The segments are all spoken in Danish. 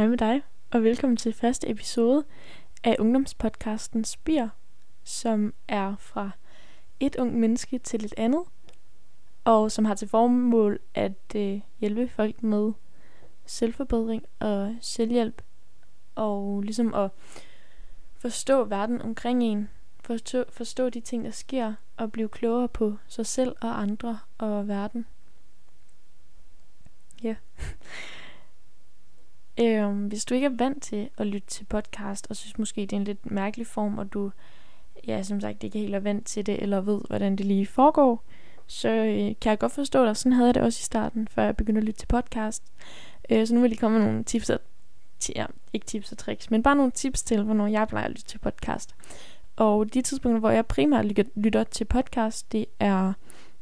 Hej med dig, og velkommen til første episode af ungdomspodcasten Spir, som er fra et ung menneske til et andet, og som har til formål at øh, hjælpe folk med selvforbedring og selvhjælp, og ligesom at forstå verden omkring en, forstå, forstå de ting, der sker, og blive klogere på sig selv og andre og verden. Ja. øhm, hvis du ikke er vant til at lytte til podcast, og synes måske, det er en lidt mærkelig form, og du, ja, som sagt, ikke helt er vant til det, eller ved, hvordan det lige foregår, så øh, kan jeg godt forstå dig. Sådan havde jeg det også i starten, før jeg begyndte at lytte til podcast. Øh, så nu vil jeg komme med nogle tips og, ja, ikke tips og tricks, men bare nogle tips til, hvornår jeg plejer at lytte til podcast. Og de tidspunkter, hvor jeg primært lytter til podcast, det er,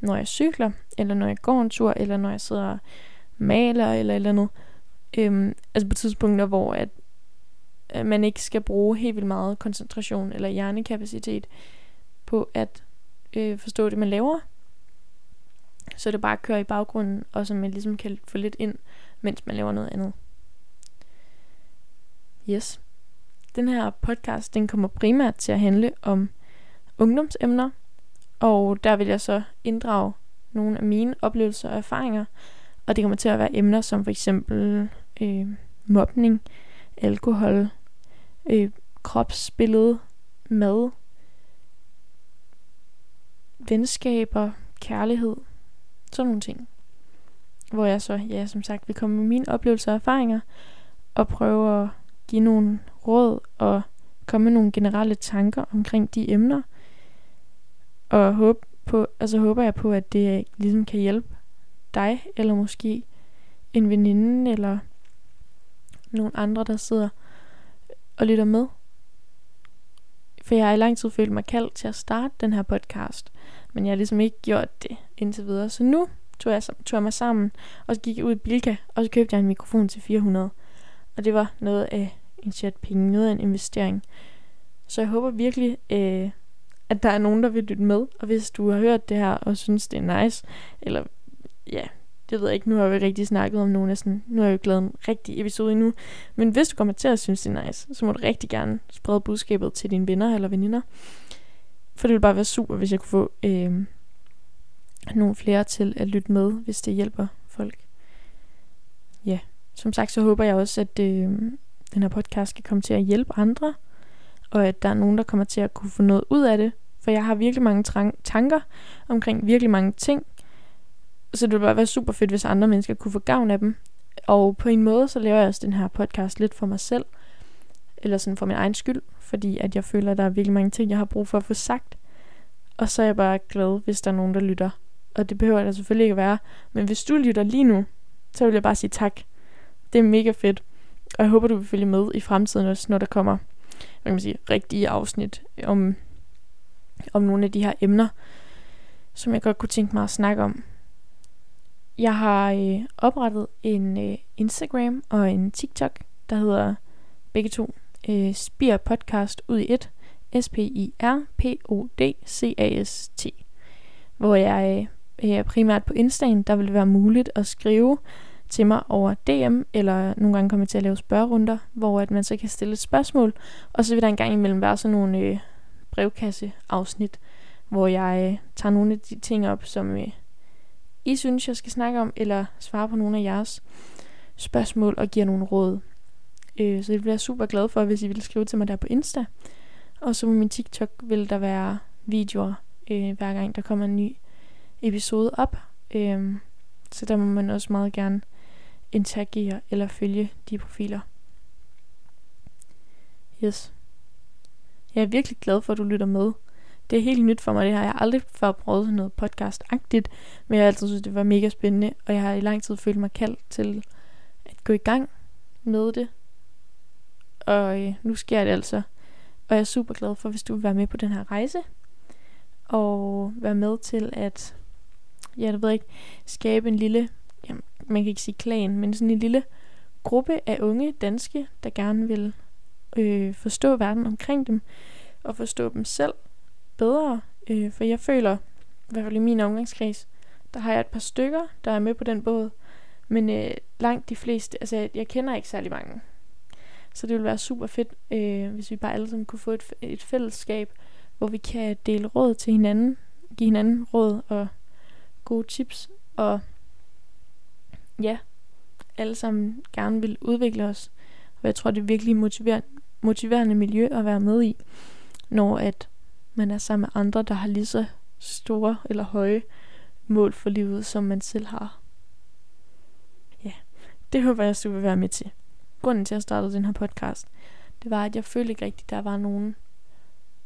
når jeg cykler, eller når jeg går en tur, eller når jeg sidder og maler, eller eller andet. Øhm, altså på tidspunkter, hvor at, at man ikke skal bruge helt vildt meget koncentration eller hjernekapacitet på at øh, forstå det, man laver. Så det bare kører i baggrunden, og så man ligesom kan få lidt ind, mens man laver noget andet. Yes. Den her podcast, den kommer primært til at handle om ungdomsemner, og der vil jeg så inddrage nogle af mine oplevelser og erfaringer, og det kommer til at være emner som for eksempel øh, mobning, alkohol, øh, kropsbillede, mad, venskaber, kærlighed, sådan nogle ting. Hvor jeg så, ja, som sagt, vil komme med mine oplevelser og erfaringer, og prøve at give nogle råd og komme med nogle generelle tanker omkring de emner. Og håbe på, altså håber jeg på, at det øh, ligesom kan hjælpe dig, eller måske en veninde, eller nogle andre, der sidder og lytter med. For jeg har i lang tid følt mig kaldt til at starte den her podcast, men jeg har ligesom ikke gjort det indtil videre. Så nu tog jeg, tog jeg mig sammen, og så gik jeg ud i Bilka, og så købte jeg en mikrofon til 400. Og det var noget af en chat penge, noget af en investering. Så jeg håber virkelig, øh, at der er nogen, der vil lytte med. Og hvis du har hørt det her og synes, det er nice, eller ja, det ved jeg ikke, nu har vi rigtig snakket om nogen af sådan, nu har jeg jo glædet en rigtig episode endnu. Men hvis du kommer til at synes, det er nice, så må du rigtig gerne sprede budskabet til dine venner eller veninder. For det ville bare være super, hvis jeg kunne få øh, nogle flere til at lytte med, hvis det hjælper folk. Ja, som sagt, så håber jeg også, at øh, den her podcast kan komme til at hjælpe andre, og at der er nogen, der kommer til at kunne få noget ud af det. For jeg har virkelig mange tanker omkring virkelig mange ting, så det ville bare være super fedt, hvis andre mennesker kunne få gavn af dem. Og på en måde, så laver jeg også den her podcast lidt for mig selv. Eller sådan for min egen skyld. Fordi at jeg føler, at der er virkelig mange ting, jeg har brug for at få sagt. Og så er jeg bare glad, hvis der er nogen, der lytter. Og det behøver der selvfølgelig ikke at være. Men hvis du lytter lige nu, så vil jeg bare sige tak. Det er mega fedt. Og jeg håber, du vil følge med i fremtiden også, når der kommer hvad kan man sige, rigtige afsnit om, om nogle af de her emner, som jeg godt kunne tænke mig at snakke om. Jeg har øh, oprettet en øh, Instagram og en TikTok, der hedder begge to øh, Spir Podcast ud i et. S-P-I-R-P-O-D-C-A-S-T. Hvor jeg øh, er primært på Instagram, der vil det være muligt at skrive til mig over DM, eller nogle gange kommer til at lave spørgerunder, hvor at man så kan stille et spørgsmål, og så vil der en gang imellem være sådan nogle øh, brevkasse-afsnit, hvor jeg øh, tager nogle af de ting op, som øh, i synes, jeg skal snakke om, eller svare på nogle af jeres spørgsmål og giver nogle råd. Øh, så det bliver jeg super glad for, hvis I vil skrive til mig der på Insta. Og så på min TikTok vil der være videoer, øh, hver gang der kommer en ny episode op. Øh, så der må man også meget gerne interagere eller følge de profiler. Yes. Jeg er virkelig glad for, at du lytter med. Det er helt nyt for mig, det her. Jeg har aldrig før prøvet noget podcast-agtigt, men jeg har altid synes, det var mega spændende, og jeg har i lang tid følt mig kaldt til at gå i gang med det. Og øh, nu sker det altså. Og jeg er super glad for, hvis du vil være med på den her rejse. Og være med til at, ja, jeg ved ikke, skabe en lille, jamen, man kan ikke sige klan, men sådan en lille gruppe af unge danske, der gerne vil øh, forstå verden omkring dem, og forstå dem selv bedre. Øh, for jeg føler, i hvert fald i min omgangskreds, der har jeg et par stykker, der er med på den båd. Men øh, langt de fleste, altså jeg, kender ikke særlig mange. Så det ville være super fedt, øh, hvis vi bare alle sammen kunne få et, et fællesskab, hvor vi kan dele råd til hinanden, give hinanden råd og gode tips, og ja, alle sammen gerne vil udvikle os. Og jeg tror, det er virkelig motiverende, motiverende miljø at være med i, når at man er sammen med andre, der har lige så store eller høje mål for livet, som man selv har. Ja, det håber jeg, at du vil være med til. Grunden til, at jeg startede den her podcast, det var, at jeg følte ikke rigtigt, at der var nogen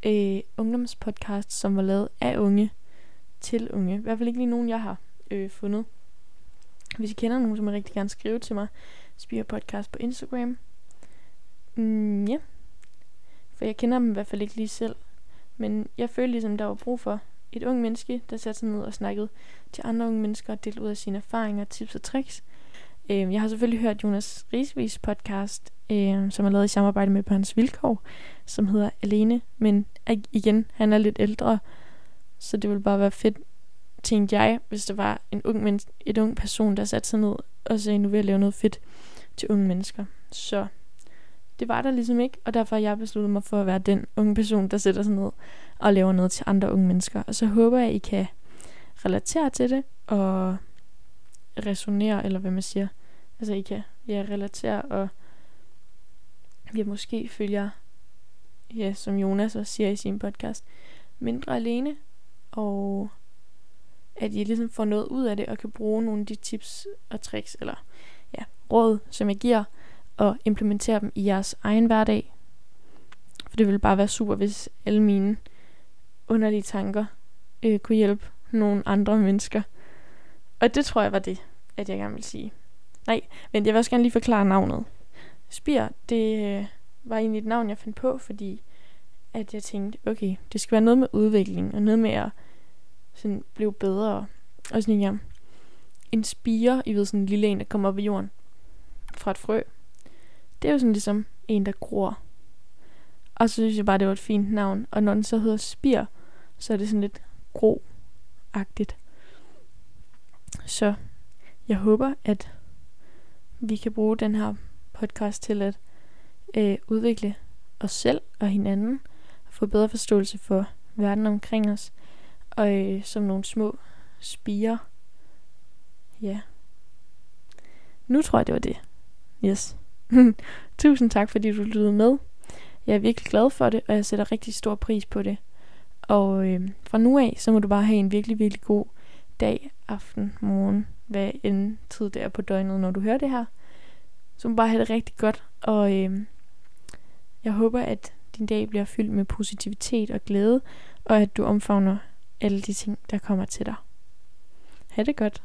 øh, ungdomspodcast, som var lavet af unge til unge. I hvert fald ikke lige nogen, jeg har øh, fundet. Hvis I kender nogen, som jeg rigtig gerne skrive til mig, Spire Podcast på Instagram. Mm, ja. For jeg kender dem i hvert fald ikke lige selv. Men jeg følte ligesom, der var brug for et ung menneske, der satte sig ned og snakkede til andre unge mennesker og delte ud af sine erfaringer, tips og tricks. Øh, jeg har selvfølgelig hørt Jonas Risvis podcast, øh, som er lavet i samarbejde med Børns Vilkår, som hedder Alene. Men igen, han er lidt ældre, så det ville bare være fedt, tænkte jeg, hvis der var en ung men- et ung person, der satte sig ned og sagde, nu vil jeg lave noget fedt til unge mennesker. Så det var der ligesom ikke, og derfor har jeg besluttet mig for at være den unge person, der sætter sig ned og laver noget til andre unge mennesker. Og så håber jeg, at I kan relatere til det, og resonere, eller hvad man siger. Altså I kan ja, relatere, og ja, måske følger, ja, som Jonas også siger i sin podcast, mindre alene, og at I ligesom får noget ud af det, og kan bruge nogle af de tips og tricks, eller ja, råd, som jeg giver, og implementere dem i jeres egen hverdag. For det ville bare være super, hvis alle mine underlige tanker øh, kunne hjælpe nogle andre mennesker. Og det tror jeg var det, at jeg gerne vil sige. Nej, men jeg vil også gerne lige forklare navnet. Spir, det øh, var egentlig et navn, jeg fandt på, fordi at jeg tænkte, okay, det skal være noget med udvikling, og noget med at sådan blive bedre. Og sådan, ja, en spire, I ved, sådan en lille en, der kommer op i jorden fra et frø. Det er jo sådan ligesom en, der gror. Og så synes jeg bare, det var et fint navn. Og når den så hedder spir, så er det sådan lidt gro-agtigt. Så jeg håber, at vi kan bruge den her podcast til at øh, udvikle os selv og hinanden, og få bedre forståelse for verden omkring os, og øh, som nogle små spiger. Ja. Nu tror jeg, det var det. Yes. Tusind tak, fordi du lyttede med. Jeg er virkelig glad for det, og jeg sætter rigtig stor pris på det. Og øh, fra nu af, så må du bare have en virkelig, virkelig god dag, aften, morgen, hvad end tid det er på døgnet, når du hører det her. Så må du bare have det rigtig godt, og øh, jeg håber, at din dag bliver fyldt med positivitet og glæde, og at du omfavner alle de ting, der kommer til dig. Ha' det godt.